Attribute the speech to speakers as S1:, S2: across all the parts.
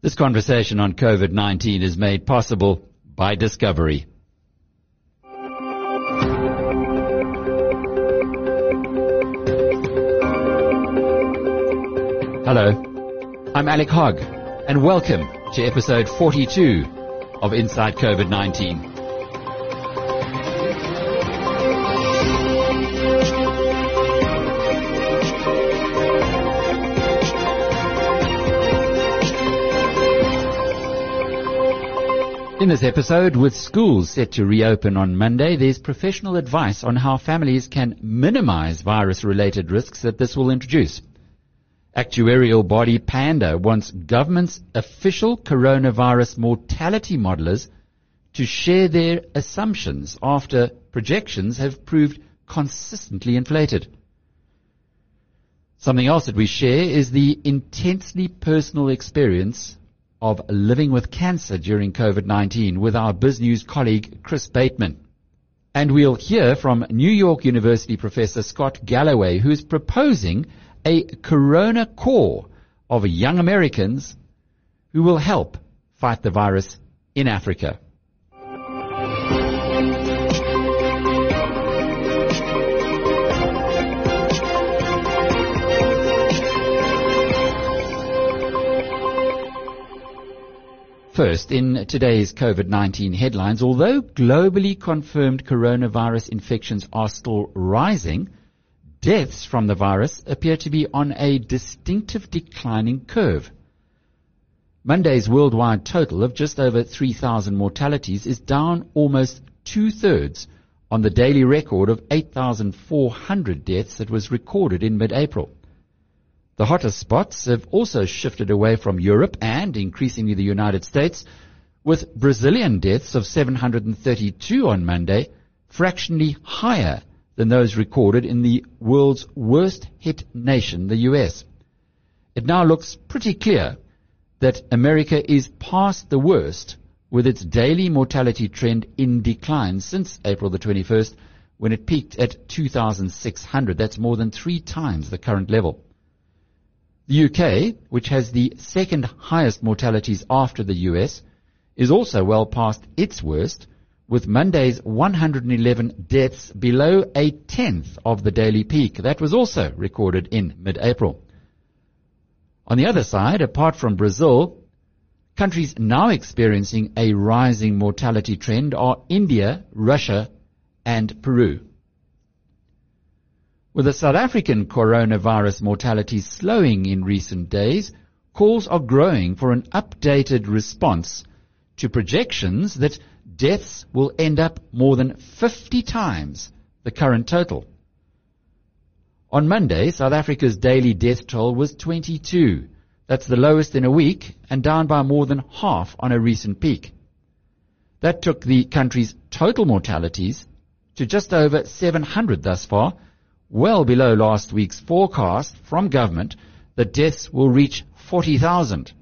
S1: This conversation on COVID-19 is made possible by Discovery. Hello, I'm Alec Hogg, and welcome to episode 42 of Inside COVID-19. In this episode, with schools set to reopen on Monday, there's professional advice on how families can minimize virus-related risks that this will introduce. Actuarial body Panda wants government's official coronavirus mortality modelers to share their assumptions after projections have proved consistently inflated. Something else that we share is the intensely personal experience of living with cancer during COVID-19 with our BizNews colleague Chris Bateman. And we'll hear from New York University professor Scott Galloway, who's proposing a Corona Corps of young Americans who will help fight the virus in Africa. First, in today's COVID-19 headlines, although globally confirmed coronavirus infections are still rising, deaths from the virus appear to be on a distinctive declining curve. Monday's worldwide total of just over 3,000 mortalities is down almost two-thirds on the daily record of 8,400 deaths that was recorded in mid-April. The hottest spots have also shifted away from Europe and increasingly the United States, with Brazilian deaths of 732 on Monday, fractionally higher than those recorded in the world's worst hit nation, the US. It now looks pretty clear that America is past the worst with its daily mortality trend in decline since April the 21st when it peaked at 2,600. That's more than three times the current level. The UK, which has the second highest mortalities after the US, is also well past its worst, with Monday's 111 deaths below a tenth of the daily peak. That was also recorded in mid-April. On the other side, apart from Brazil, countries now experiencing a rising mortality trend are India, Russia, and Peru. With the South African coronavirus mortality slowing in recent days, calls are growing for an updated response to projections that deaths will end up more than 50 times the current total. On Monday, South Africa's daily death toll was 22. That's the lowest in a week and down by more than half on a recent peak. That took the country's total mortalities to just over 700 thus far, well below last week's forecast from government that deaths will reach 40,000.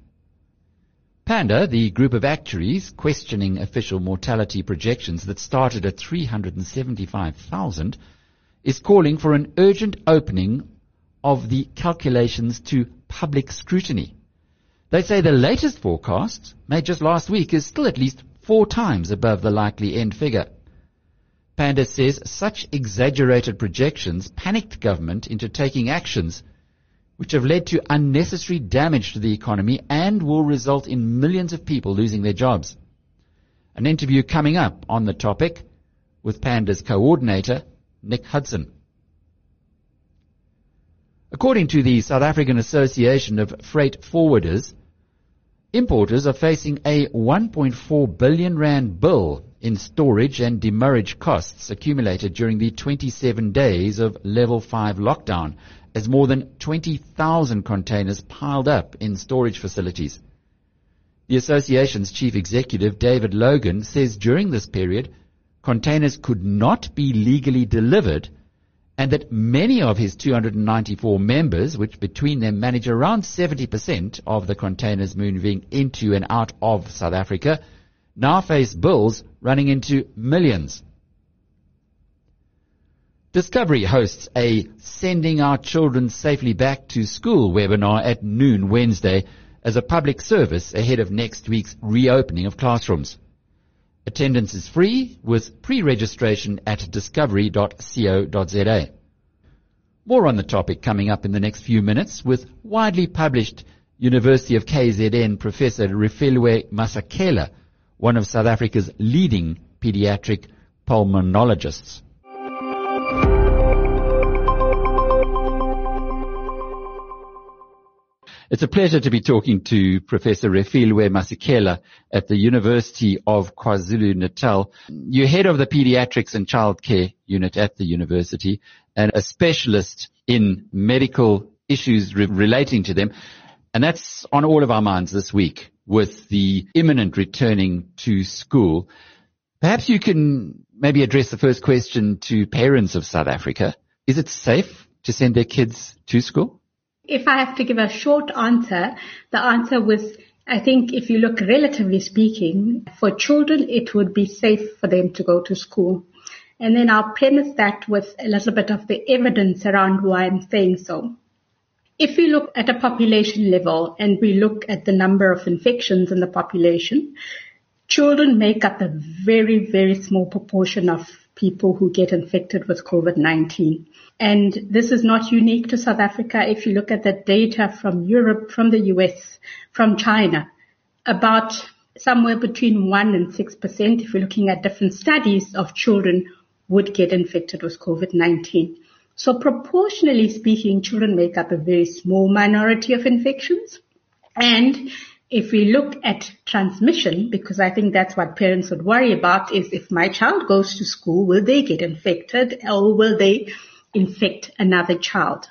S1: Panda, the group of actuaries questioning official mortality projections that started at 375,000, is calling for an urgent opening of the calculations to public scrutiny. They say the latest forecast, made just last week, is still at least four times above the likely end figure. Panda says such exaggerated projections panicked government into taking actions which have led to unnecessary damage to the economy and will result in millions of people losing their jobs. An interview coming up on the topic with Panda's coordinator, Nick Hudson. According to the South African Association of Freight Forwarders, importers are facing a 1.4 billion rand bill in storage and demurrage costs accumulated during the 27 days of level 5 lockdown as more than 20,000 containers piled up in storage facilities. The association's chief executive, David Logan, says during this period, containers could not be legally delivered and that many of his 294 members, which between them manage around 70% of the containers moving into and out of South Africa, now face bills running into millions. Discovery hosts a Sending Our Children Safely Back to School webinar at noon Wednesday as a public service ahead of next week's reopening of classrooms. Attendance is free with pre-registration at discovery.co.za. More on the topic coming up in the next few minutes with widely published University of KZN Professor Refiloe Masekela, one of South Africa's leading pediatric pulmonologists. It's a pleasure to be talking to Professor Refiloe Masekela at the University of KwaZulu-Natal. You're head of the Pediatrics and Childcare Unit at the university and a specialist in medical issues re- relating to them. And that's on all of our minds this week with the imminent returning to school. Perhaps you can maybe address the first question to parents of South Africa. Is it safe to send their kids to school?
S2: If I have to give a short answer, the answer was I think if you look relatively speaking, for children, it would be safe for them to go to school. And then I'll premise that with a little bit of the evidence around why I'm saying so. If we look at a population level and we look at the number of infections in the population, children make up a very, very small proportion of people who get infected with COVID-19. And this is not unique to South Africa. If you look at the data from Europe, from the US, from China, about somewhere between 1 and 6%, if you're looking at different studies of children would get infected with COVID-19. So proportionally speaking, children make up a very small minority of infections. And if we look at transmission, because I think that's what parents would worry about is if my child goes to school, will they get infected or will they infect another child?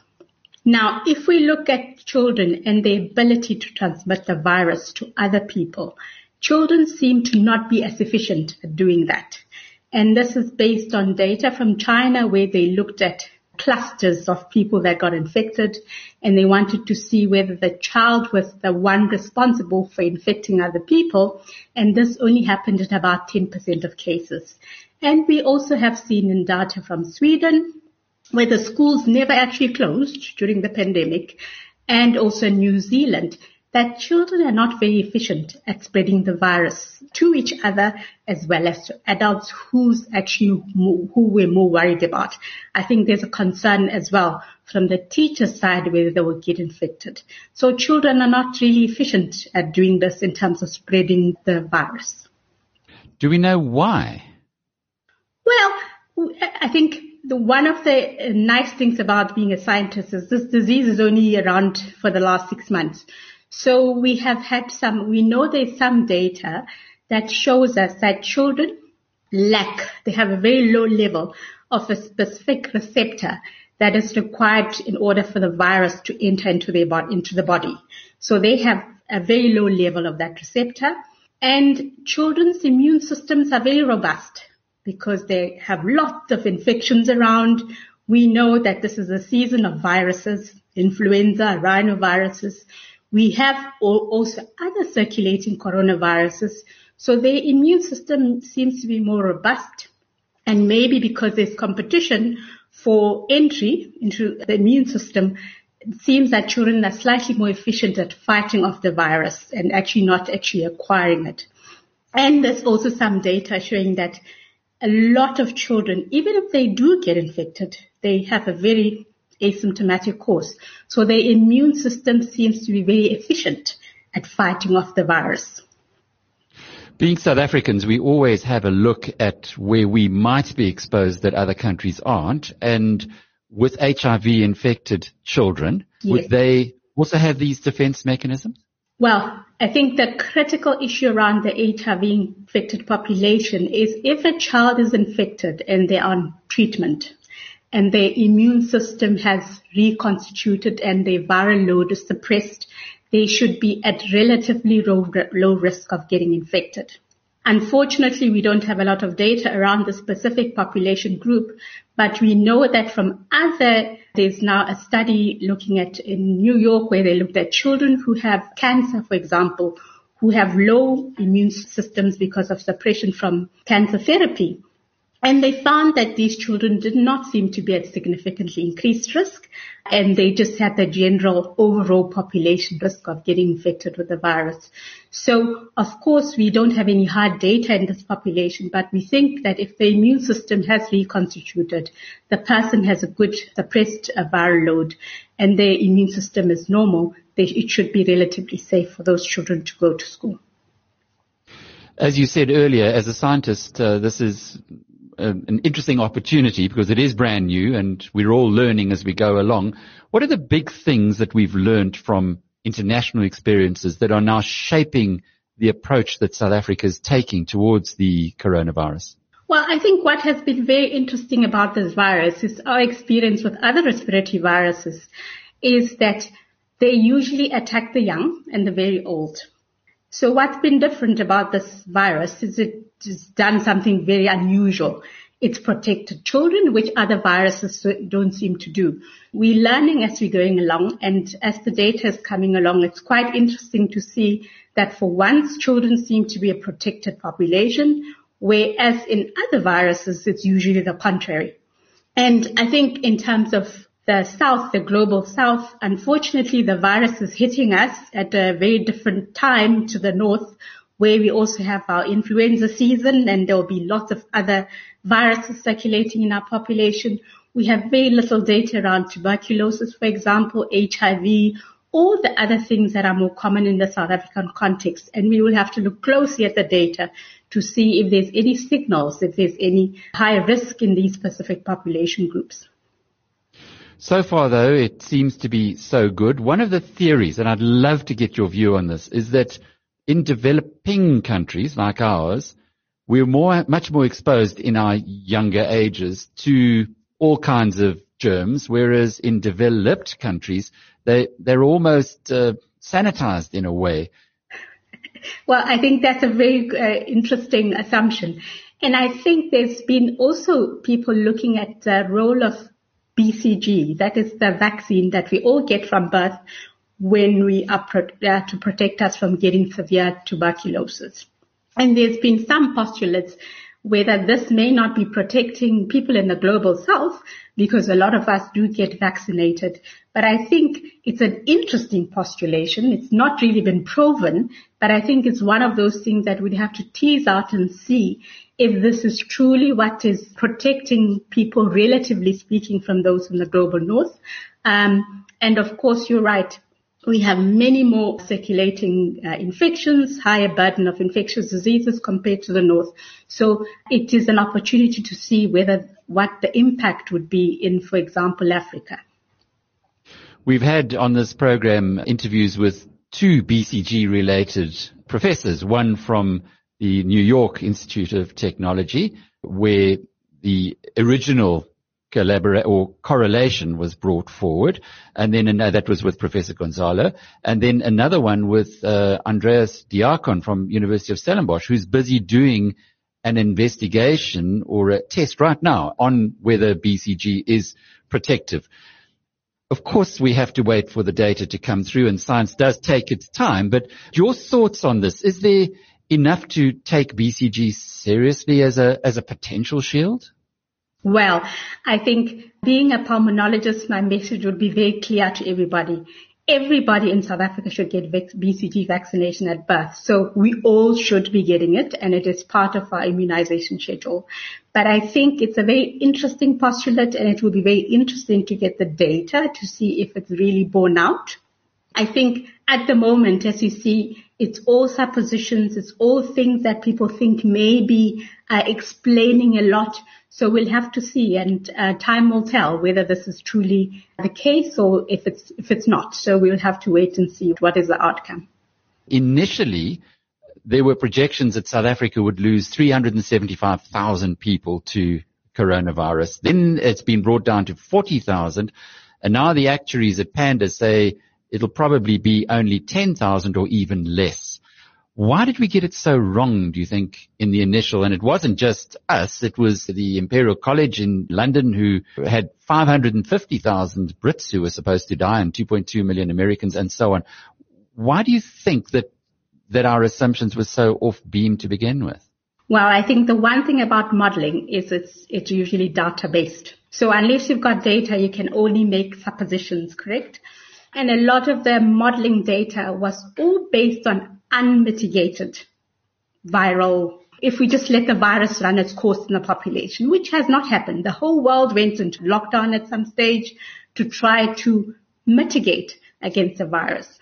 S2: Now, if we look at children and their ability to transmit the virus to other people, children seem to not be as efficient at doing that. And this is based on data from China where they looked at clusters of people that got infected and they wanted to see whether the child was the one responsible for infecting other people. And this only happened in about 10% of cases. And we also have seen in data from Sweden where the schools never actually closed during the pandemic and also New Zealand that children are not very efficient at spreading the virus to each other as well as to adults who's actually more, who we're more worried about. I think there's a concern as well from the teacher side whether they will get infected. So children are not really efficient at doing this in terms of spreading the virus.
S1: Do we know why?
S2: Well, I think the, one of the nice things about being a scientist is this disease is only around for the last six months. So we have had some, we know there's some data that shows us that children lack, they have a very low level of a specific receptor that is required in order for the virus to enter into their body, into the body. So they have a very low level of that receptor and children's immune systems are very robust because they have lots of infections around. We know that this is a season of viruses, influenza, rhinoviruses. We have also other circulating coronaviruses. So their immune system seems to be more robust. And maybe because there's competition for entry into the immune system, it seems that children are slightly more efficient at fighting off the virus and actually not actually acquiring it. And there's also some data showing that a lot of children, even if they do get infected, they have a very asymptomatic course. So their immune system seems to be very efficient at fighting off the virus.
S1: Being South Africans, we always have a look at where we might be exposed that other countries aren't. And with HIV infected children, yes. would they also have these defense mechanisms?
S2: Well, I think the critical issue around the HIV infected population is if a child is infected and they're on treatment, and their immune system has reconstituted and their viral load is suppressed, they should be at relatively low, low risk of getting infected. Unfortunately, we don't have a lot of data around the specific population group, but we know that from other, there's now a study looking at in New York where they looked at children who have cancer, for example, who have low immune systems because of suppression from cancer therapy. And they found that these children did not seem to be at significantly increased risk and they just had the general overall population risk of getting infected with the virus. So of course we don't have any hard data in this population, but we think that if the immune system has reconstituted, the person has a good suppressed uh, viral load and their immune system is normal, they, it should be relatively safe for those children to go to school.
S1: As you said earlier, as a scientist, uh, this is an interesting opportunity because it is brand new and we're all learning as we go along. What are the big things that we've learned from international experiences that are now shaping the approach that South Africa is taking towards the coronavirus?
S2: Well, I think what has been very interesting about this virus is our experience with other respiratory viruses is that they usually attack the young and the very old. So what's been different about this virus is it's done something very unusual. It's protected children, which other viruses don't seem to do. We're learning as we're going along and as the data is coming along, it's quite interesting to see that for once children seem to be a protected population, whereas in other viruses, it's usually the contrary. And I think in terms of the south, the global south, unfortunately the virus is hitting us at a very different time to the north where we also have our influenza season and there will be lots of other viruses circulating in our population. We have very little data around tuberculosis, for example, HIV, all the other things that are more common in the South African context. And we will have to look closely at the data to see if there's any signals, if there's any high risk in these specific population groups.
S1: So far though, it seems to be so good. One of the theories, and I'd love to get your view on this, is that in developing countries like ours, we're more, much more exposed in our younger ages to all kinds of germs, whereas in developed countries, they, they're almost uh, sanitized in a way.
S2: Well, I think that's a very uh, interesting assumption. And I think there's been also people looking at the role of BCG. That is the vaccine that we all get from birth when we are pro- uh, to protect us from getting severe tuberculosis. And there's been some postulates whether this may not be protecting people in the global south because a lot of us do get vaccinated. But I think it's an interesting postulation. It's not really been proven, but I think it's one of those things that we'd have to tease out and see if this is truly what is protecting people, relatively speaking, from those in the global north. Um, and of course, you're right. We have many more circulating uh, infections, higher burden of infectious diseases compared to the north. So it is an opportunity to see whether what the impact would be in, for example, Africa.
S1: We've had on this program interviews with two BCG related professors, one from the New York Institute of Technology, where the original collaborate or correlation was brought forward, and then another, that was with Professor Gonzalo, and then another one with uh, Andreas Diacon from University of Stellenbosch, who's busy doing an investigation or a test right now on whether BCG is protective. Of course, we have to wait for the data to come through, and science does take its time. But your thoughts on this? Is there enough to take BCG seriously as a, as a potential shield?
S2: Well, I think being a pulmonologist, my message would be very clear to everybody. Everybody in South Africa should get BCG vaccination at birth. So we all should be getting it and it is part of our immunization schedule. But I think it's a very interesting postulate and it will be very interesting to get the data to see if it's really borne out. I think at the moment, as you see, it's all suppositions. It's all things that people think may be uh, explaining a lot. So we'll have to see, and uh, time will tell whether this is truly the case or if it's if it's not. So we'll have to wait and see what is the outcome.
S1: Initially, there were projections that South Africa would lose 375,000 people to coronavirus. Then it's been brought down to 40,000. And now the actuaries at Panda say it'll probably be only 10,000 or even less. Why did we get it so wrong, do you think, in the initial? And it wasn't just us. It was the Imperial College in London who had 550,000 Brits who were supposed to die and 2.2 million Americans and so on. Why do you think that, that our assumptions were so off beam to begin with?
S2: Well, I think the one thing about modeling is it's, it's usually data based. So unless you've got data, you can only make suppositions, correct? And a lot of the modeling data was all based on unmitigated viral if we just let the virus run its course in the population, which has not happened. The whole world went into lockdown at some stage to try to mitigate against the virus.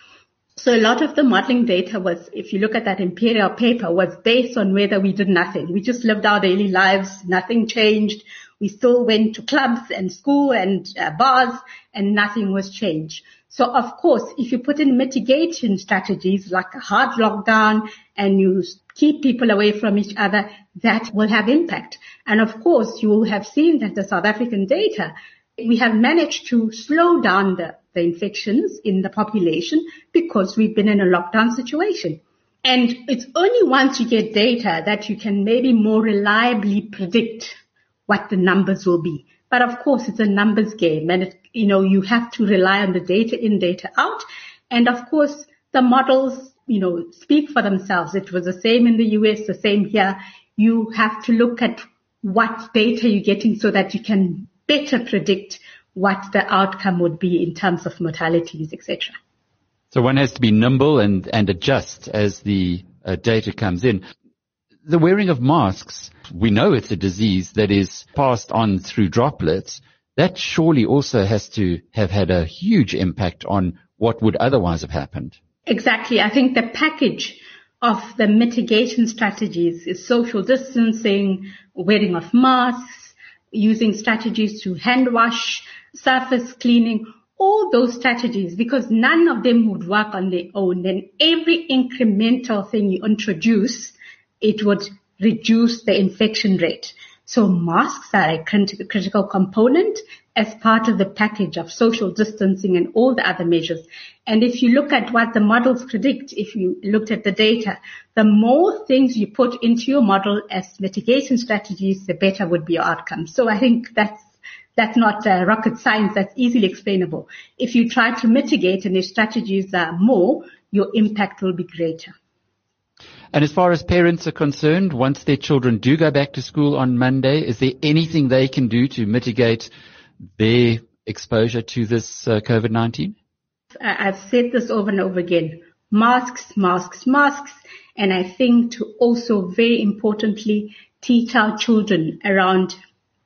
S2: So a lot of the modeling data was, if you look at that imperial paper, was based on whether we did nothing. We just lived our daily lives. Nothing changed. We still went to clubs and school and uh, bars and nothing was changed. So of course, if you put in mitigation strategies like a hard lockdown and you keep people away from each other, that will have impact. And of course, you will have seen that the South African data, we have managed to slow down the, the infections in the population because we've been in a lockdown situation. And it's only once you get data that you can maybe more reliably predict what the numbers will be. But of course, it's a numbers game and it, you know, you have to rely on the data in, data out. And of course, the models, you know, speak for themselves. It was the same in the US, the same here. You have to look at what data you're getting so that you can better predict what the outcome would be in terms of mortalities, etc.
S1: So one has to be nimble and, and adjust as the uh, data comes in. The wearing of masks, we know it's a disease that is passed on through droplets that surely also has to have had a huge impact on what would otherwise have happened.
S2: Exactly. I think the package of the mitigation strategies is social distancing, wearing of masks, using strategies to hand wash, surface cleaning, all those strategies, because none of them would work on their own. Then every incremental thing you introduce, it would reduce the infection rate. So masks are a critical component as part of the package of social distancing and all the other measures. And if you look at what the models predict, if you looked at the data, the more things you put into your model as mitigation strategies, the better would be your outcome. So I think that's that's not uh, rocket science. That's easily explainable. If you try to mitigate and your strategies are more, your impact will be greater.
S1: And as far as parents are concerned, once their children do go back to school on Monday, is there anything they can do to mitigate their exposure to this uh, COVID-19?
S2: I've said this over and over again. Masks, masks, masks. And I think to also very importantly teach our children around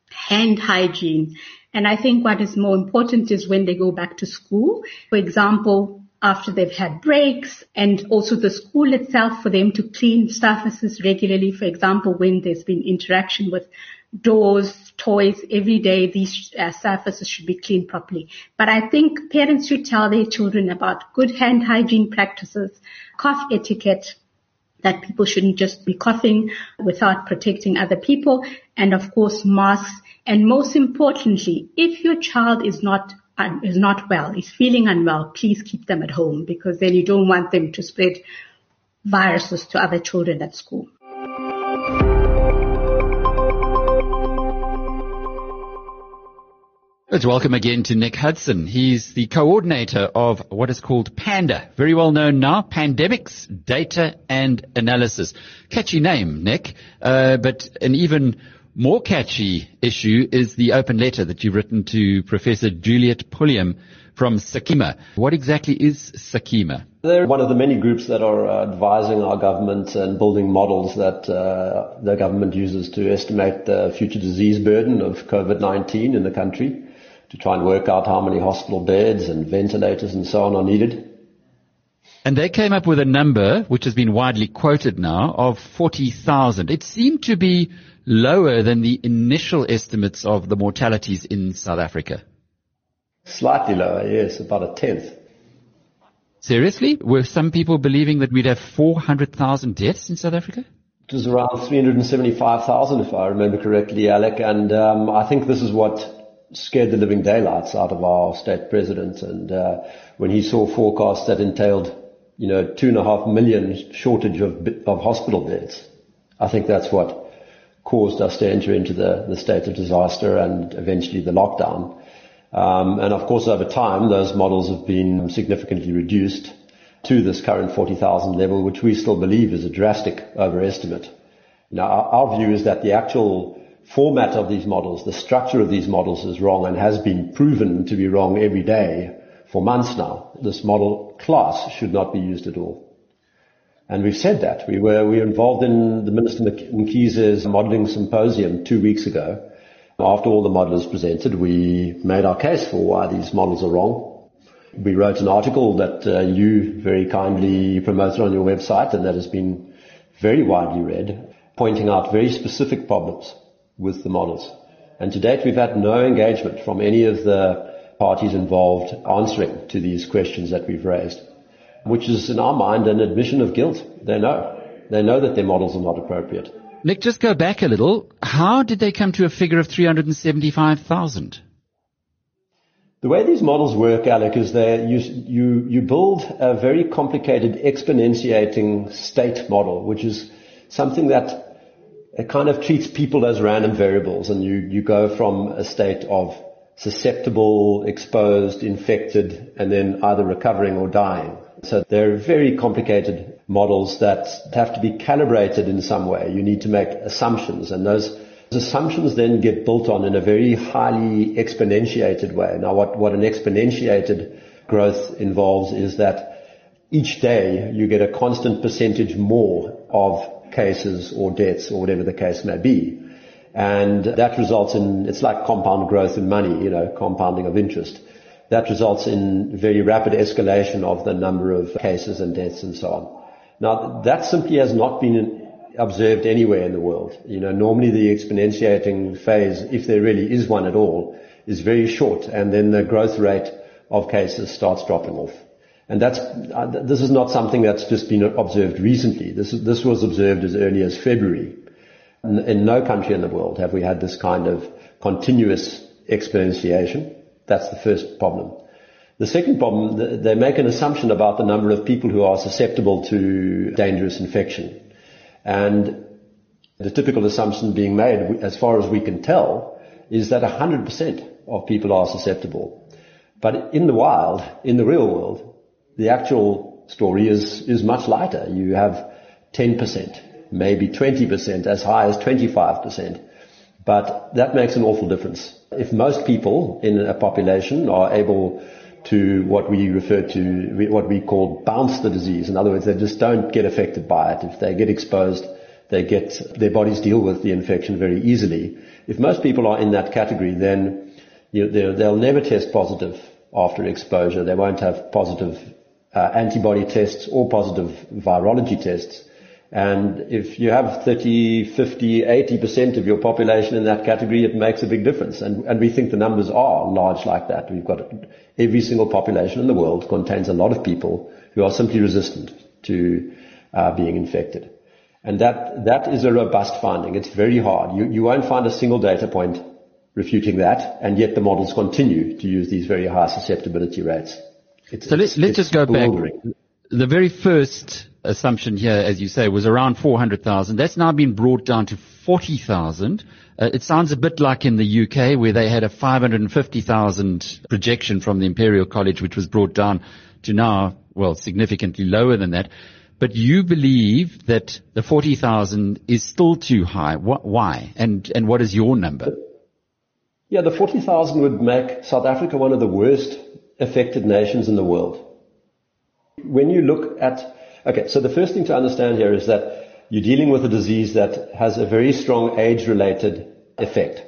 S2: hand hygiene. And I think what is more important is when they go back to school. For example, after they've had breaks and also the school itself for them to clean surfaces regularly. For example, when there's been interaction with doors, toys every day, these uh, surfaces should be cleaned properly. But I think parents should tell their children about good hand hygiene practices, cough etiquette, that people shouldn't just be coughing without protecting other people, and of course masks. And most importantly, if your child is not is not well, is feeling unwell, please keep them at home because then you don't want them to spread viruses to other children at school.
S1: Let's welcome again to Nick Hudson. He's the coordinator of what is called PANDA, very well known now, Pandemics, Data and Analysis. Catchy name, Nick, uh, but an even more catchy issue is the open letter that you've written to Professor Juliet Pulliam from SACEMA. What exactly is SACEMA?
S3: They're one of the many groups that are advising our government and building models that uh, the government uses to estimate the future disease burden of COVID-19 in the country, to try and work out how many hospital beds and ventilators and so on are needed.
S1: And they came up with a number, which has been widely quoted now, of 40,000. It seemed to be lower than the initial estimates of the mortalities in South Africa?
S3: Slightly lower, yes, about a tenth.
S1: Seriously? Were some people believing that we'd have 400,000 deaths in South Africa?
S3: It was around 375,000 if I remember correctly, Alec, and um, I think this is what scared the living daylights out of our state president and uh, when he saw forecasts that entailed, you know, two and a half million shortage of, of hospital beds. I think that's what caused us to enter into the, the state of disaster and eventually the lockdown. Um, and of course, over time, those models have been significantly reduced to this current 40,000 level, which we still believe is a drastic overestimate. Now, our, our view is that the actual format of these models, the structure of these models is wrong and has been proven to be wrong every day for months now. This model class should not be used at all. And we've said that. We were, we were involved in the Minister Mkhize's modeling symposium two weeks ago. After all the modelers presented, we made our case for why these models are wrong. We wrote an article that uh, you very kindly promoted on your website and that has been very widely read, pointing out very specific problems with the models. And to date, we've had no engagement from any of the parties involved answering to these questions that we've raised, which is in our mind an admission of guilt. They know. They know that their models are not appropriate.
S1: Nick, just go back a little. How did they come to a figure of 375,000?
S3: The way these models work, Alec, is that you, you, you build a very complicated exponentiating state model, which is something that it kind of treats people as random variables and you, you go from a state of susceptible, exposed, infected, and then either recovering or dying. So they're very complicated models that have to be calibrated in some way. You need to make assumptions and those assumptions then get built on in a very highly exponentiated way. Now what, what an exponentiated growth involves is that each day you get a constant percentage more of cases or deaths or whatever the case may be. And that results in, it's like compound growth in money, you know, compounding of interest. That results in very rapid escalation of the number of cases and deaths and so on. Now, that simply has not been observed anywhere in the world. You know, normally the exponentiating phase, if there really is one at all, is very short and then the growth rate of cases starts dropping off. And that's, uh, this is not something that's just been observed recently. This, this was observed as early as February. In, in no country in the world have we had this kind of continuous exponentiation. That's the first problem. The second problem, they make an assumption about the number of people who are susceptible to dangerous infection. And the typical assumption being made, as far as we can tell, is that 100% of people are susceptible. But in the wild, in the real world, the actual story is, is much lighter. You have 10%, maybe 20%, as high as 25%. But that makes an awful difference. If most people in a population are able to what we refer to, what we call bounce the disease. In other words, they just don't get affected by it. If they get exposed, they get, their bodies deal with the infection very easily. If most people are in that category, then you know, they'll never test positive after exposure. They won't have positive uh, antibody tests or positive virology tests. And if you have 30, 50, 80% of your population in that category, it makes a big difference. And, and we think the numbers are large like that. We've got every single population in the world contains a lot of people who are simply resistant to uh, being infected. And that, that is a robust finding. It's very hard. You, you won't find a single data point refuting that, and yet the models continue to use these very high susceptibility rates.
S1: It's, so let's, let's just go back. The very first assumption here, as you say, was around 400,000. That's now been brought down to 40,000. Uh, it sounds a bit like in the UK where they had a 550,000 projection from the Imperial College, which was brought down to now, well, significantly lower than that. But you believe that the 40,000 is still too high. What, why? And, and what is your number?
S3: Yeah, the 40,000 would make South Africa one of the worst affected nations in the world. When you look at, okay, so the first thing to understand here is that you're dealing with a disease that has a very strong age-related effect.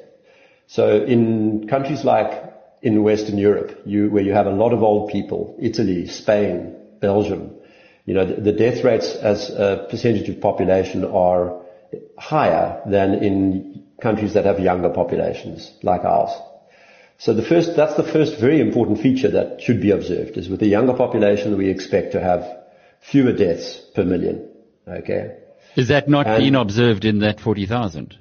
S3: So in countries like in Western Europe, you, where you have a lot of old people, Italy, Spain, Belgium, you know, the, the death rates as a percentage of population are higher than in countries that have younger populations like ours. So the first, that's the first very important feature that should be observed is with the younger population we expect to have fewer deaths per million. Okay.
S1: Is that not and being observed in that 40,000?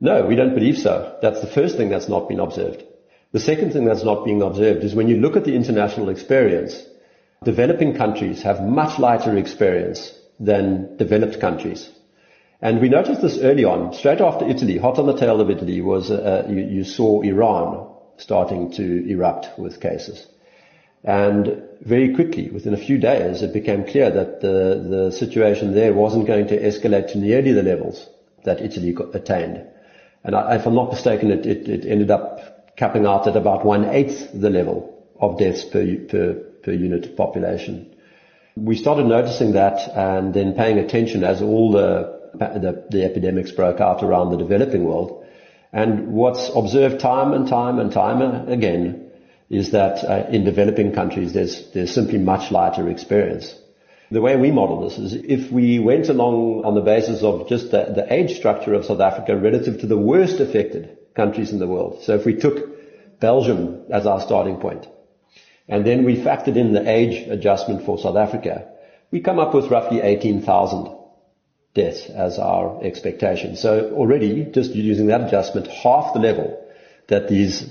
S3: No, we don't believe so. That's the first thing that's not been observed. The second thing that's not being observed is when you look at the international experience, developing countries have much lighter experience than developed countries. And we noticed this early on, straight after Italy, hot on the tail of Italy was, uh, you, you, saw Iran starting to erupt with cases. And very quickly, within a few days, it became clear that the, the situation there wasn't going to escalate to nearly the levels that Italy attained. And I, if I'm not mistaken, it, it, it ended up capping out at about one-eighth the level of deaths per, per, per unit of population. We started noticing that and then paying attention as all the, the, the epidemics broke out around the developing world. And what's observed time and time and time again is that uh, in developing countries there's, there's simply much lighter experience. The way we model this is if we went along on the basis of just the, the age structure of South Africa relative to the worst affected countries in the world. So if we took Belgium as our starting point, and then we factored in the age adjustment for South Africa, we come up with roughly 18,000 deaths as our expectation. So already, just using that adjustment, half the level that these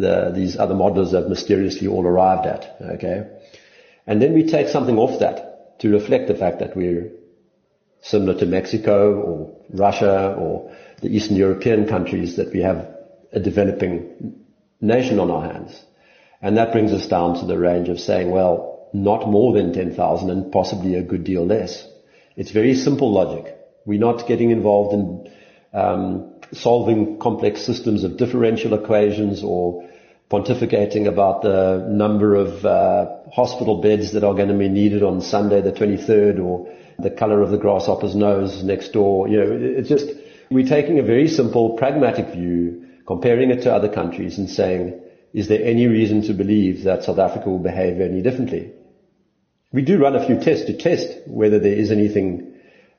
S3: the, these other modelers have mysteriously all arrived at. Okay, and then we take something off that to reflect the fact that we're similar to Mexico or Russia or the Eastern European countries that we have a developing nation on our hands. And that brings us down to the range of saying, well, not more than 10,000 and possibly a good deal less. It's very simple logic. We're not getting involved in um, solving complex systems of differential equations or pontificating about the number of uh, hospital beds that are going to be needed on Sunday the 23rd or the color of the grasshopper's nose next door. You know, it's just, we're taking a very simple, pragmatic view, comparing it to other countries and saying, is there any reason to believe that South Africa will behave any differently? We do run a few tests to test whether there is anything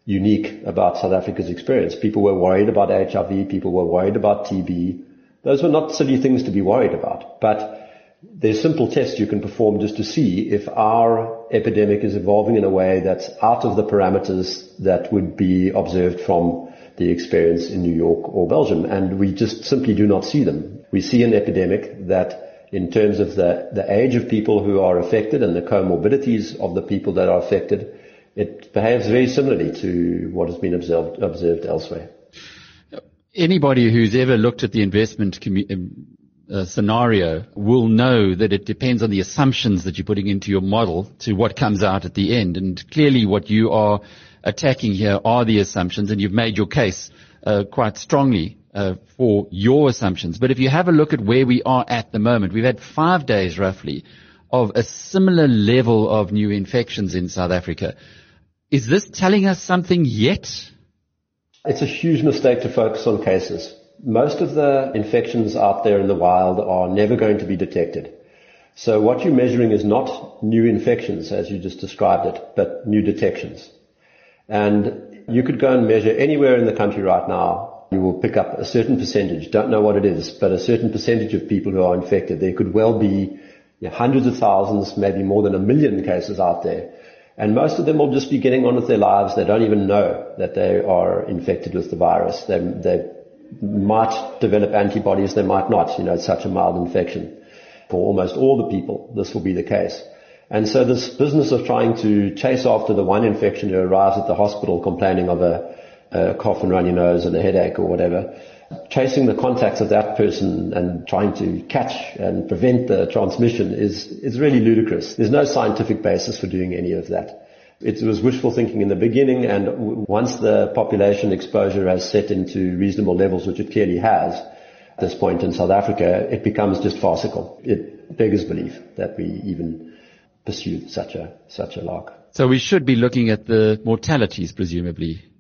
S3: unique about South Africa's experience. People were worried about HIV, people were worried about TB, those were not silly things to be worried about, but there's simple tests you can perform just to see if our epidemic is evolving in a way that's out of the parameters that would be observed from the experience in New York or Belgium. And we just simply do not see them. We see an epidemic that in terms of the, the age of people who are affected and the comorbidities of the people that are affected, it behaves very similarly to what has been observed, observed elsewhere
S1: anybody who's ever looked at the investment commu- um, uh, scenario will know that it depends on the assumptions that you're putting into your model to what comes out at the end. And clearly what you are attacking here are the assumptions and you've made your case uh, quite strongly uh, for your assumptions. But if you have a look at where we are at the moment, we've had five days roughly of a similar level of new infections in South Africa. Is this telling us something yet?
S3: It's a huge mistake to focus on cases. Most of the infections out there in the wild are never going to be detected. So what you're measuring is not new infections as you just described it, but new detections. And you could go and measure anywhere in the country right now. You will pick up a certain percentage, don't know what it is, but a certain percentage of people who are infected. There could well be hundreds of thousands, maybe more than a million cases out there and most of them will just be getting on with their lives. They don't even know that they are infected with the virus. They, they might develop antibodies, they might not. You know, it's such a mild infection. For almost all the people, this will be the case. And so this business of trying to chase after the one infection who arrives at the hospital complaining of a, a cough and runny nose and a headache or whatever, chasing the contacts of that person and trying to catch and prevent the transmission is, is really ludicrous. There's no scientific basis for doing any of that. It was wishful thinking in the beginning and once the population exposure has set into reasonable levels, which it clearly has at this point in South Africa, it becomes just farcical. It beggars belief that we even pursue such a, such a lark.
S1: So we should be looking at the mortalities, presumably,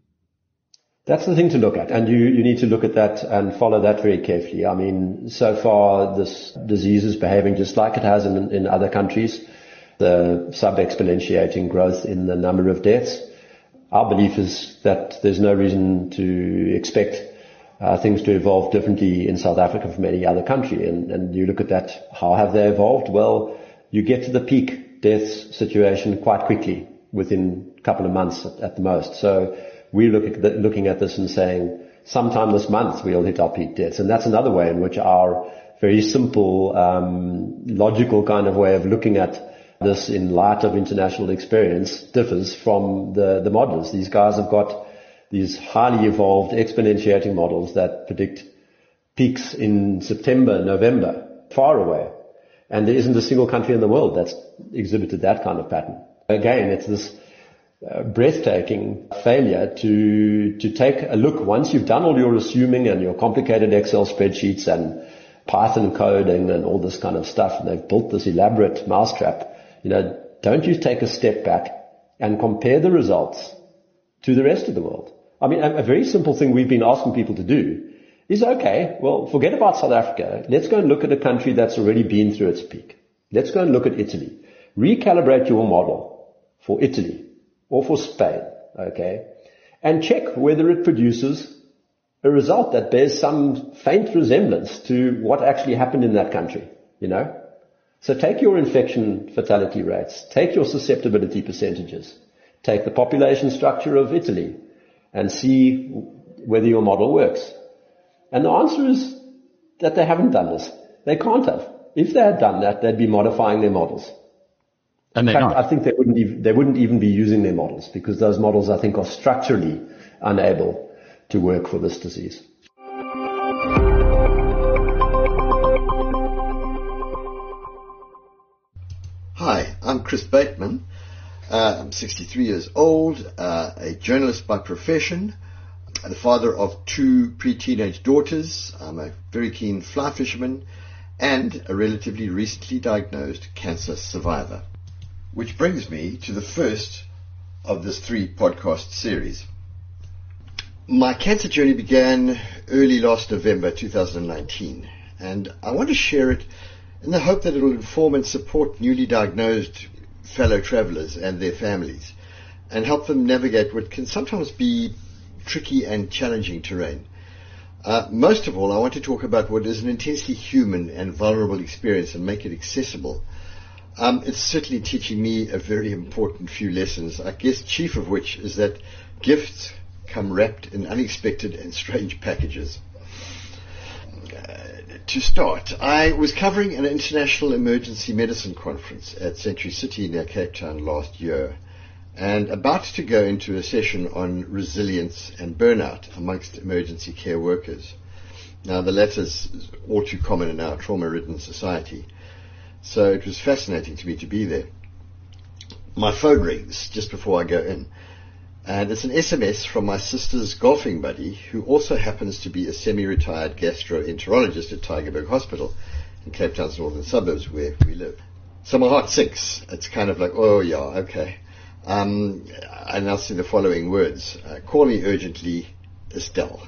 S3: that's the thing to look at, and you, you need to look at that and follow that very carefully. I mean, so far this disease is behaving just like it has in, in other countries. The sub-exponentiating growth in the number of deaths. Our belief is that there's no reason to expect uh, things to evolve differently in South Africa from any other country. And, and you look at that, how have they evolved? Well, you get to the peak deaths situation quite quickly, within a couple of months at, at the most. So we're look at the, looking at this and saying, sometime this month we'll hit our peak deaths. And that's another way in which our very simple, um, logical kind of way of looking at this in light of international experience differs from the, the models. These guys have got these highly evolved exponentiating models that predict peaks in September, November, far away. And there isn't a single country in the world that's exhibited that kind of pattern. Again, it's this uh, breathtaking failure to, to take a look once you've done all your assuming and your complicated Excel spreadsheets and Python coding and all this kind of stuff. And they've built this elaborate mousetrap. You know, don't you take a step back and compare the results to the rest of the world. I mean, a, a very simple thing we've been asking people to do is okay, well, forget about South Africa. Let's go and look at a country that's already been through its peak. Let's go and look at Italy. Recalibrate your model for Italy or for Spain, okay? And check whether it produces a result that bears some faint resemblance to what actually happened in that country, you know? So take your infection fatality rates, take your susceptibility percentages, take the population structure of Italy and see whether your model works. And the answer is that they haven't done this. They can't have. If they had done that, they'd be modifying their models.
S1: And
S3: In fact, I think they wouldn't, even, they wouldn't even be using their models because those models, I think, are structurally unable to work for this disease.
S4: Hi, I'm Chris Bateman. Uh, I'm 63 years old, uh, a journalist by profession, the father of two pre-teenage daughters. I'm a very keen fly fisherman and a relatively recently diagnosed cancer survivor. Which brings me to the first of this three podcast series. My cancer journey began early last November 2019 and I want to share it in the hope that it will inform and support newly diagnosed fellow travelers and their families and help them navigate what can sometimes be tricky and challenging terrain. Uh, most of all, I want to talk about what is an intensely human and vulnerable experience and make it accessible. Um, it's certainly teaching me a very important few lessons, I guess chief of which is that gifts come wrapped in unexpected and strange packages. Uh, to start, I was covering an international emergency medicine conference at Century City near Cape Town last year and about to go into a session on resilience and burnout amongst emergency care workers. Now, the latter is all too common in our trauma-ridden society, so it was fascinating to me to be there. My phone rings just before I go in, and it's an SMS from my sister's golfing buddy, who also happens to be a semi-retired gastroenterologist at Tygerberg Hospital in Cape Town's northern suburbs where we live. So my heart sinks. It's kind of like, oh yeah, okay. Um, and I'll see the following words. Uh, call me urgently, Estelle.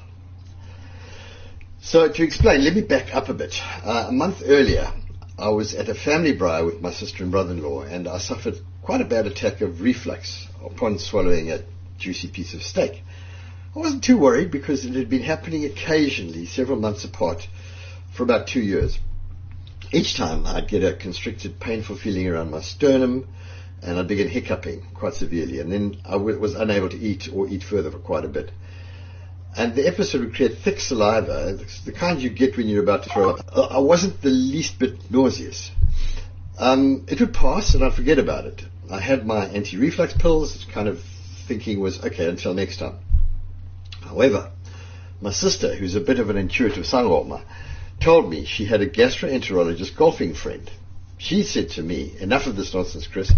S4: So to explain, let me back up a bit. Uh, a month earlier, I was at a family braai with my sister and brother-in-law, and I suffered quite a bad attack of reflux upon swallowing a juicy piece of steak. I wasn't too worried because it had been happening occasionally, several months apart, for about two years. Each time I'd get a constricted, painful feeling around my sternum, and I'd begin hiccuping quite severely, and then I was unable to eat or eat further for quite a bit. And the episode would create thick saliva, the kind you get when you're about to throw up. I wasn't the least bit nauseous. Um, it would pass, and I'd forget about it. I had my anti-reflux pills, kind of thinking was, okay, until next time. However, my sister, who's a bit of an intuitive sangoma, told me she had a gastroenterologist golfing friend. She said to me, enough of this nonsense, Chris.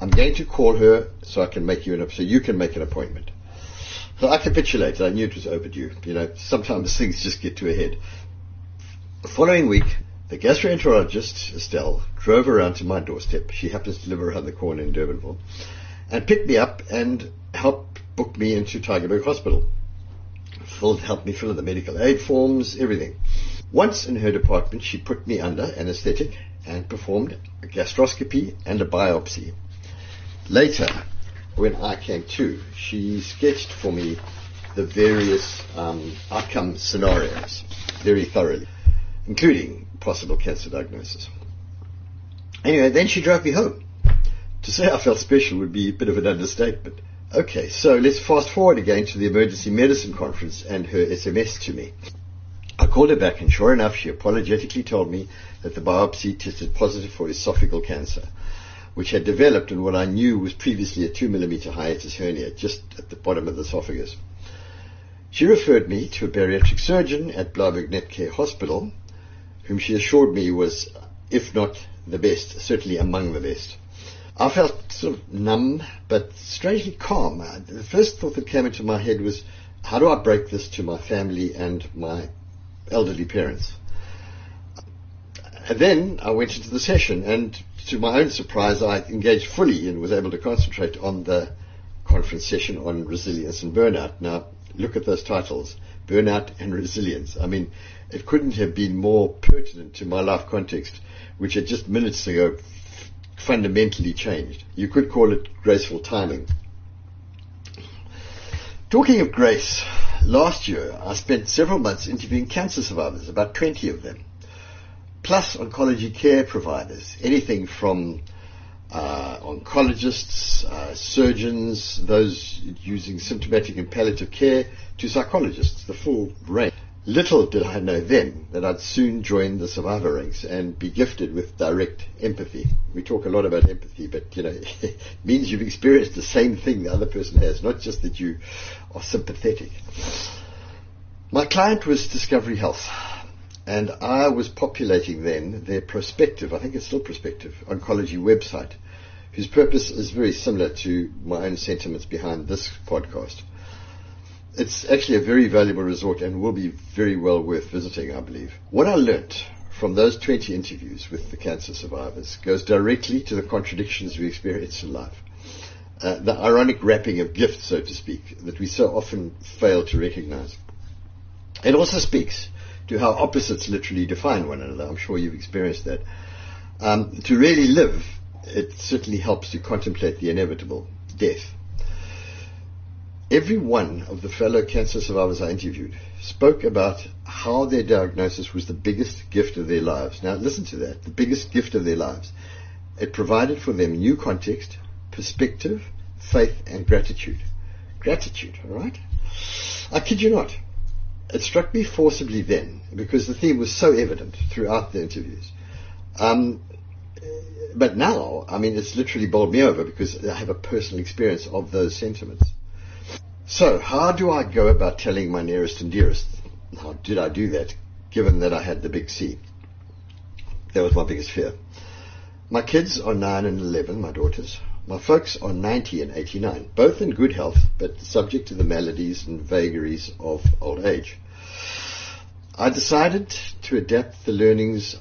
S4: I'm going to call her so I can make you an, so you can make an appointment. So I capitulated. I knew it was overdue. You know, sometimes things just get to a head. The following week, the gastroenterologist, Estelle, drove around to my doorstep. She happens to live around the corner in Durbanville and picked me up and helped book me into Tygerberg Hospital. Filled, helped me fill in the medical aid forms, everything. Once in her department, she put me under anesthetic and performed a gastroscopy and a biopsy. Later, when I came to, she sketched for me the various um, outcome scenarios very thoroughly, including possible cancer diagnosis. Anyway, then she drove me home. To say I felt special would be a bit of an understatement. Okay, so let's fast forward again to the emergency medicine conference and her SMS to me. I called her back and sure enough she apologetically told me that the biopsy tested positive for esophageal cancer, which had developed in what I knew was previously a 2 millimeter hiatus hernia just at the bottom of the esophagus. She referred me to a bariatric surgeon at Blaauwberg Netcare Hospital, whom she assured me was, if not the best, certainly among the best. I felt sort of numb, but strangely calm. The first thought that came into my head was, how do I break this to my family and my elderly parents? And then I went into the session, and to my own surprise, I engaged fully and was able to concentrate on the conference session on resilience and burnout. Now, look at those titles burnout and resilience. I mean, it couldn't have been more pertinent to my life context, which had just minutes ago fundamentally changed. You could call it graceful timing. Talking of grace, last year I spent several months interviewing cancer survivors, about 20 of them, plus oncology care providers, anything from uh, oncologists, uh, surgeons, those using symptomatic and palliative care, to psychologists, the full range. Little did I know then that I'd soon join the survivor ranks and be gifted with direct empathy. We talk a lot about empathy, but you know, it means you've experienced the same thing the other person has, not just that you are sympathetic. My client was Discovery Health, and I was populating then their prospective, I think it's still prospective, oncology website, whose purpose is very similar to my own sentiments behind this podcast it's actually a very valuable resort and will be very well worth visiting, I believe. What I learnt from those 20 interviews with the cancer survivors goes directly to the contradictions we experience in life. Uh, the ironic wrapping of gifts, so to speak, that we so often fail to recognize. It also speaks to how opposites literally define one another. I'm sure you've experienced that. Um, to really live, it certainly helps to contemplate the inevitable, death. Every one of the fellow cancer survivors I interviewed spoke about how their diagnosis was the biggest gift of their lives. Now listen to that, the biggest gift of their lives. It provided for them new context, perspective, faith and gratitude. Gratitude, alright? I kid you not. It struck me forcibly then because the theme was so evident throughout the interviews. Um, but now, I mean, it's literally bowled me over because I have a personal experience of those sentiments. So, how do I go about telling my nearest and dearest? How did I do that, given that I had the big C? That was my biggest fear. My kids are 9 and 11, my daughters. My folks are 90 and 89, both in good health, but subject to the maladies and vagaries of old age. I decided to adapt the learnings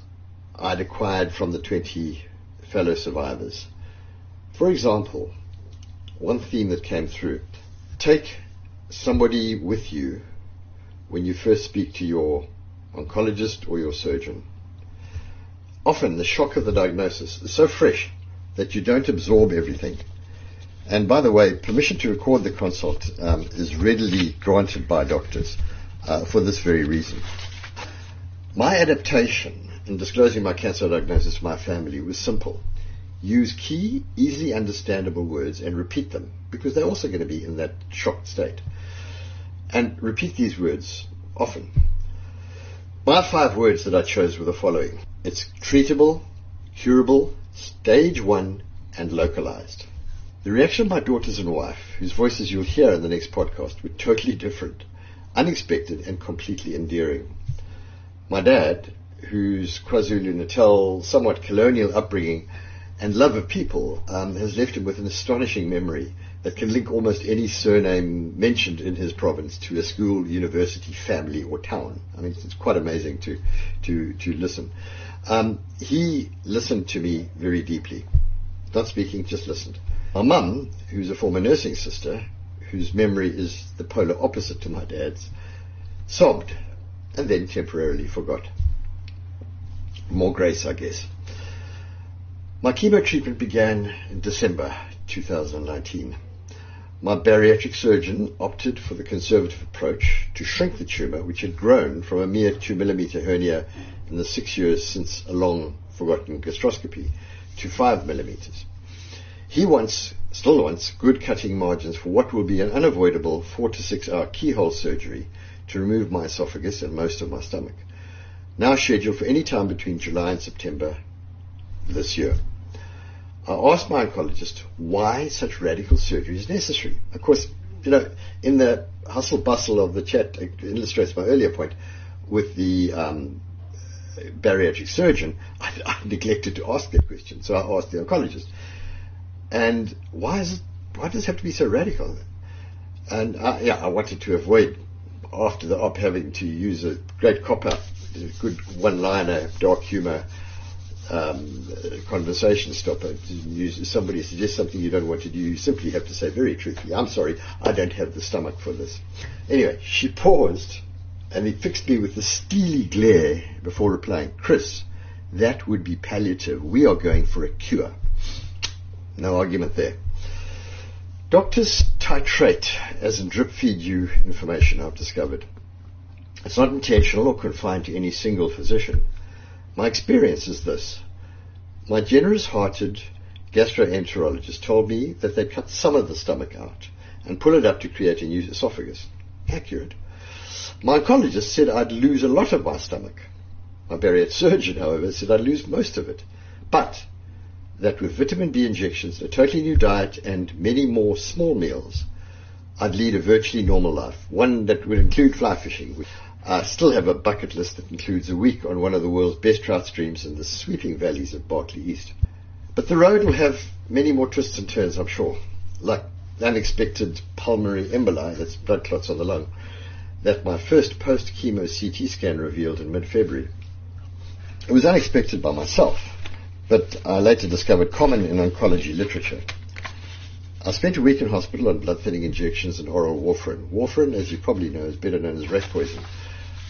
S4: I'd acquired from the 20 fellow survivors. For example, one theme that came through take somebody with you when you first speak to your oncologist or your surgeon. Often the shock of the diagnosis is so fresh that you don't absorb everything. And by the way, permission to record the consult um, is readily granted by doctors uh, for this very reason. My adaptation in disclosing my cancer diagnosis to my family was simple. Use key, easily understandable words and repeat them because they're also going to be in that shocked state. And repeat these words often. My five words that I chose were the following. It's treatable, curable, stage one, and localized. The reaction of my daughters and wife, whose voices you'll hear in the next podcast, were totally different, unexpected, and completely endearing. My dad, whose KwaZulu-Natal, somewhat colonial upbringing and love of people um, has left him with an astonishing memory that can link almost any surname mentioned in his province to a school, university, family, or town. I mean, it's quite amazing to to to listen. Um, he listened to me very deeply, not speaking, just listened. My mum, who's a former nursing sister, whose memory is the polar opposite to my dad's, sobbed and then temporarily forgot. More grace, I guess. My chemo treatment began in December 2019. My bariatric surgeon opted for the conservative approach to shrink the tumor, which had grown from a mere 2 millimeter hernia in the six years since a long forgotten gastroscopy to 5 millimeters. He wants, still wants, good cutting margins for what will be an unavoidable 4 to 6 hour keyhole surgery to remove my esophagus and most of my stomach. Now scheduled for any time between July and September this year. I asked my oncologist why such radical surgery is necessary. Of course, you know, in the hustle bustle of the chat, it illustrates my earlier point with the um, bariatric surgeon, I, I neglected to ask that question. So I asked the oncologist. And why is it, why does it have to be so radical? And I, yeah, I wanted to avoid after the op having to use a great cop out, a good one liner, dark humor, um, conversation stopper. Somebody suggests something you don't want to do, you simply have to say very truthfully, I'm sorry, I don't have the stomach for this. Anyway, she paused and he fixed me with a steely glare before replying, Chris, that would be palliative. We are going for a cure. No argument there. Doctors titrate as in drip feed you information I've discovered. It's not intentional or confined to any single physician. My experience is this. My generous hearted gastroenterologist told me that they'd cut some of the stomach out and pull it up to create a new esophagus. Accurate. My oncologist said I'd lose a lot of my stomach. My bariatric surgeon, however, said I'd lose most of it. But that with vitamin B injections, a totally new diet, and many more small meals, I'd lead a virtually normal life, one that would include fly fishing. I uh, still have a bucket list that includes a week on one of the world's best trout streams in the sweeping valleys of Barkly East. But the road will have many more twists and turns, I'm sure, like unexpected pulmonary emboli, that's blood clots on the lung, that my first post-chemo CT scan revealed in mid-February. It was unexpected by myself, but I later discovered common in oncology literature. I spent a week in hospital on blood thinning injections and oral warfarin. Warfarin, as you probably know, is better known as rat poison,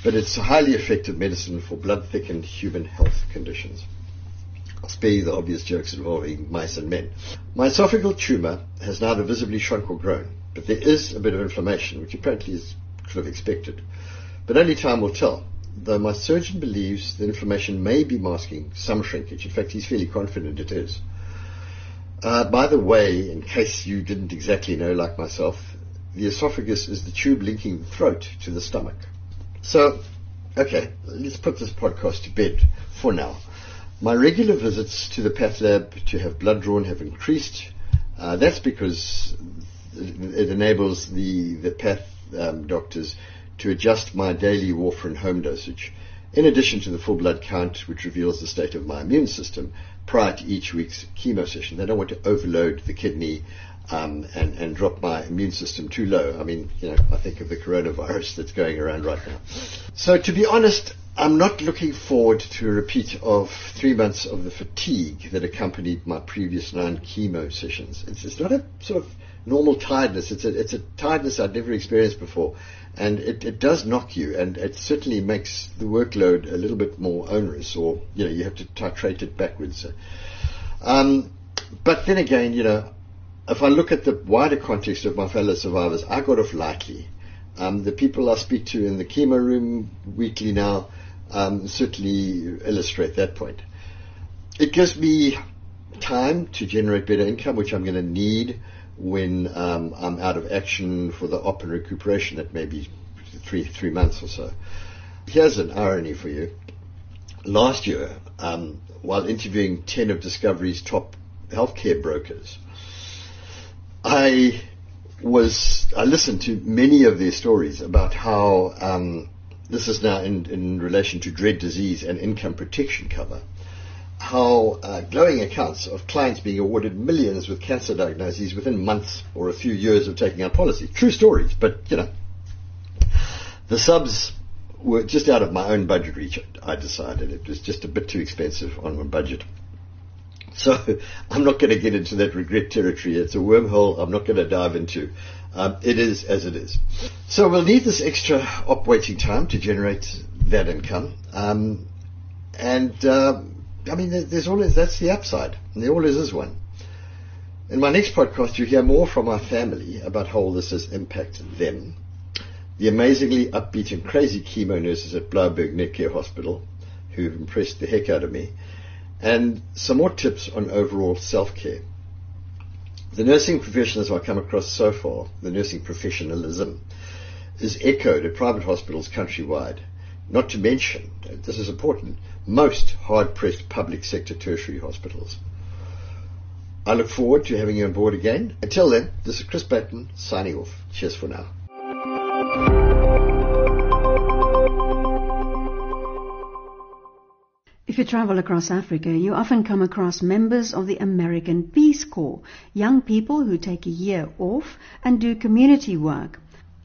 S4: but it's a highly effective medicine for blood thickened human health conditions. I'll spare you the obvious jokes involving mice and men. My esophageal tumor has neither visibly shrunk or grown, but there is a bit of inflammation, which apparently is could have expected. But only time will tell, though my surgeon believes the inflammation may be masking some shrinkage. In fact, he's fairly confident it is. Uh, by the way, in case you didn't exactly know like myself, the esophagus is the tube linking the throat to the stomach. So, okay, let's put this podcast to bed for now. My regular visits to the path lab to have blood drawn have increased. Uh, that's because it enables the, the path um, doctors to adjust my daily warfarin home dosage, in addition to the full blood count, which reveals the state of my immune system prior to each week's chemo session. They don't want to overload the kidney um, and, and drop my immune system too low. I mean, you know, I think of the coronavirus that's going around right now. So to be honest, I'm not looking forward to a repeat of three months of the fatigue that accompanied my previous nine chemo sessions. It's, it's not a sort of normal tiredness. It's a, it's a tiredness I'd never experienced before. And it, it does knock you, and it certainly makes the workload a little bit more onerous, or, you know, you have to titrate it backwards. Um, but then again, you know, if I look at the wider context of my fellow survivors, I got off lightly. Um, the people I speak to in the chemo room weekly now um, certainly illustrate that point. It gives me time to generate better income, which I'm going to need when um, I'm out of action for the op and recuperation at maybe three three months or so. Here's an irony for you. Last year, um, while interviewing 10 of Discovery's top healthcare brokers, I was I listened to many of their stories about how um, this is now in, in relation to dread disease and income protection cover how uh, glowing accounts of clients being awarded millions with cancer diagnoses within months or a few years of taking out policy. True stories, but you know, the subs were just out of my own budget reach. I decided it was just a bit too expensive on my budget. So I'm not going to get into that regret territory. It's a wormhole I'm not going to dive into. Um, it is as it is. So we'll need this extra op waiting time to generate that income. Um, and uh, I mean, there's always, that's the upside. And there always is one. In my next podcast, you hear more from our family about how all this has impacted them. The amazingly upbeat and crazy chemo nurses at Blaauwberg Netcare Hospital, who've impressed the heck out of me, and some more tips on overall self-care. The nursing professionals I've come across so far, the nursing professionalism, is echoed at private hospitals countrywide. Not to mention, this is important, most hard-pressed public sector tertiary hospitals. I look forward to having you on board again. Until then, this is Chris Bateman signing off. Cheers for now.
S5: If you travel across Africa, you often come across members of the American Peace Corps, young people who take a year off and do community work.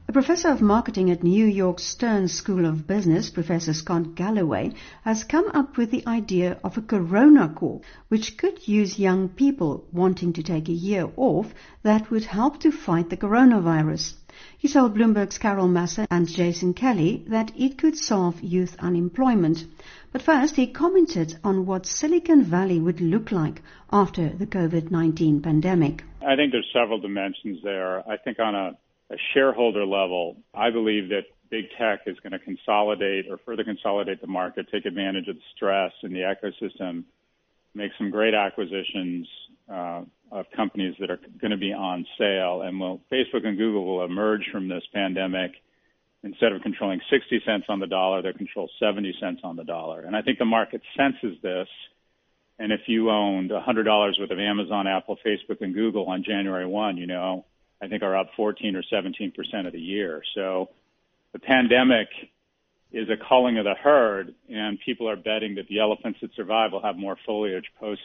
S5: A professor of marketing at New York's Stern School of Business, Professor Scott Galloway, has come up with the idea of a Corona Corps, which could use young people wanting to take a year off that would help to fight the coronavirus. He told Bloomberg's Carol Massar and Jason Kelly that it could solve youth unemployment. But first, he commented on what Silicon Valley would look like after the COVID-19 pandemic.
S6: I think there's several dimensions there. I think on a a shareholder level, I believe that big tech is going to consolidate or further consolidate the market, take advantage of the stress in the ecosystem, make some great acquisitions uh, of companies that are going to be on sale. And will Facebook and Google will emerge from this pandemic instead of controlling 60 cents on the dollar, they control 70 cents on the dollar. And I think the market senses this. And if you owned $100 worth of Amazon, Apple, Facebook, and Google on January 1, you know, I think are up 14 or 17 percent of the year. So the pandemic is a culling of the herd, and people are betting that the elephants that survive will have more foliage post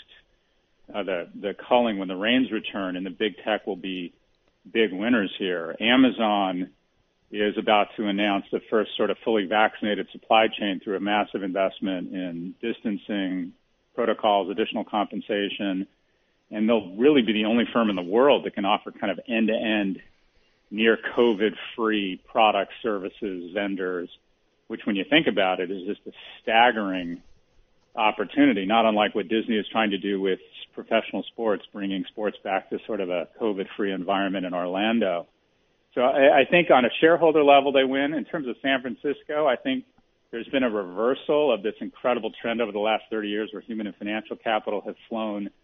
S6: uh, the the culling when the rains return, and the big tech will be big winners here. Amazon is about to announce the first sort of fully vaccinated supply chain through a massive investment in distancing protocols, additional compensation, and they'll really be the only firm in the world that can offer kind of end-to-end near COVID-free products, services, vendors, which when you think about it is just a staggering opportunity, not unlike what Disney is trying to do with professional sports, bringing sports back to sort of a COVID-free environment in Orlando. So I, I think on a shareholder level, they win. In terms of San Francisco, I think there's been a reversal of this incredible trend over the last 30 years where human and financial capital have flown –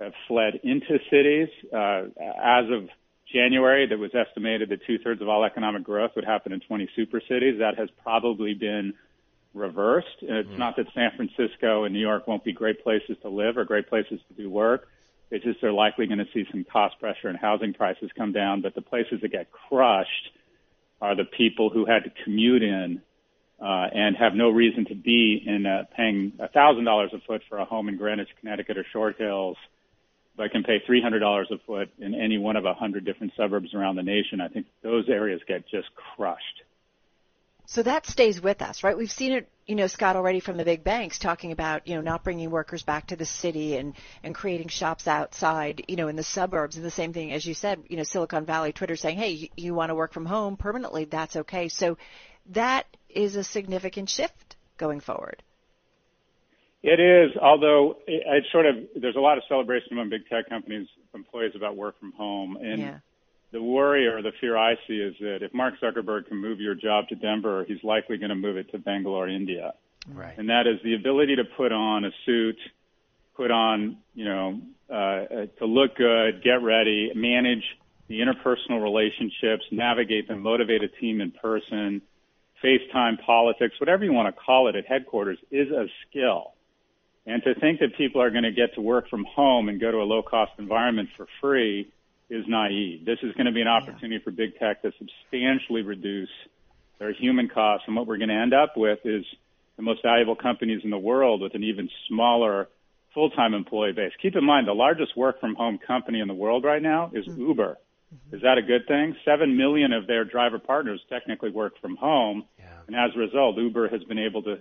S6: have fled into cities. Uh, as of January, that was estimated that two thirds of all economic growth would happen in 20 super cities. That has probably been reversed. It's mm. not that San Francisco and New York won't be great places to live or great places to do work. It's just they're likely going to see some cost pressure and housing prices come down. But the places that get crushed are the people who had to commute in uh, and have no reason to be in uh, paying $1,000 a foot for a home in Greenwich, Connecticut, or Short Hills I can pay $300 a foot in any one of a hundred different suburbs around the nation, I think those areas get just crushed.
S7: So that stays with us, right? We've seen it, you know, Scott already from the big banks talking about, you know, not bringing workers back to the city and, and creating shops outside, you know, in the suburbs. And the same thing, as you said, you know, Silicon Valley, Twitter saying, hey, you, you want to work from home permanently, that's okay. So that is a significant shift going forward.
S6: It is, although it, it sort of there's a lot of celebration among big tech companies employees about work from home, and yeah. the worry or the fear I see is that if Mark Zuckerberg can move your job to Denver, he's likely going to move it to Bangalore, India.
S7: Right.
S6: And that is the ability to put on a suit, put on, you know, uh, to look good, get ready, manage the interpersonal relationships, navigate them, motivate a team in person, FaceTime politics, whatever you want to call it at headquarters is a skill. And to think that people are going to get to work from home and go to a low cost environment for free is naive. This is going to be an opportunity yeah. for big tech to substantially reduce their human costs. And what we're going to end up with is the most valuable companies in the world with an even smaller full-time employee base. Keep in mind, the largest work from home company in the world right now is mm-hmm. Uber. Mm-hmm. Is that a good thing? Seven million of their driver partners technically work from home. Yeah. And as a result, Uber has been able to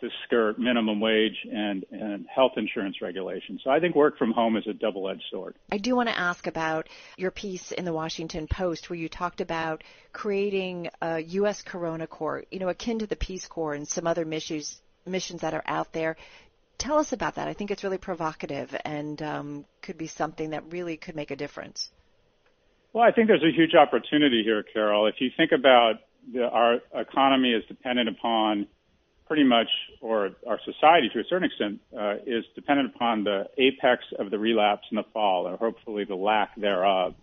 S6: to skirt minimum wage and, and health insurance regulations. So I think work from home is a double-edged sword.
S7: I do want to ask about your piece in the Washington Post where you talked about creating a U.S. Corona Corps, you know, akin to the Peace Corps and some other missions missions that are out there. Tell us about that. I think it's really provocative and um, could be something that really could make a difference.
S6: Well, I think there's a huge opportunity here, Carol. If you think about the, our economy is dependent upon pretty much, or our society to a certain extent, uh, is dependent upon the apex of the relapse in the fall, or hopefully the lack thereof.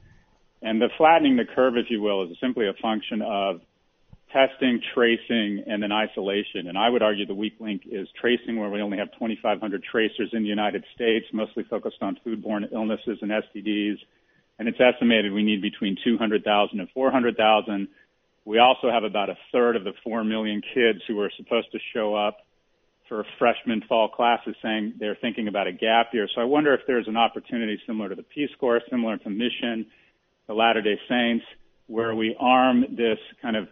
S6: And the flattening the curve, if you will, is simply a function of testing, tracing, and then isolation. And I would argue the weak link is tracing, where we only have 2,500 tracers in the United States, mostly focused on foodborne illnesses and STDs. And it's estimated we need between 200,000 and 400,000 we also have about a third of the 4 million kids who are supposed to show up for freshman fall classes saying they're thinking about a gap year. So I wonder if there's an opportunity similar to the Peace Corps, similar to Mission, the Latter day Saints, where we arm this kind of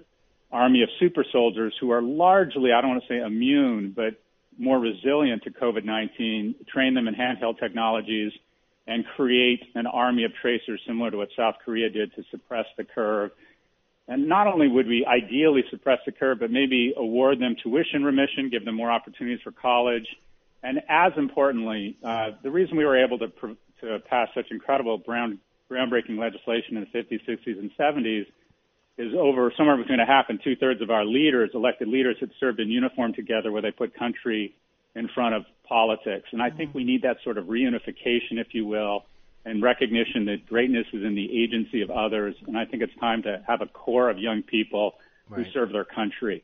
S6: army of super soldiers who are largely, I don't want to say immune, but more resilient to COVID 19, train them in handheld technologies, and create an army of tracers similar to what South Korea did to suppress the curve and not only would we ideally suppress the curve, but maybe award them tuition remission, give them more opportunities for college. And as importantly, uh, the reason we were able to, pr- to pass such incredible ground, groundbreaking legislation in the 50s, 60s, and 70s is over somewhere between a half and two thirds of our leaders, elected leaders, had served in uniform together where they put country in front of politics. And I think we need that sort of reunification, if you will, and recognition that greatness is in the agency of others. And I think it's time to have a corps of young people right. who serve their country.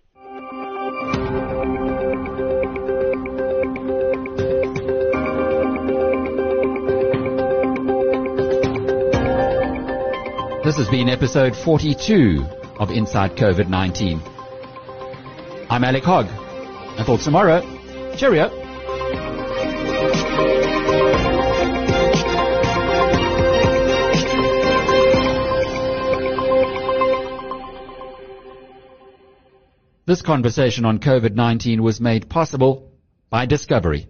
S1: This has been episode 42 of Inside COVID 19. I'm Alec Hogg. Until tomorrow, cheerio. This conversation on COVID-19 was made possible by Discovery.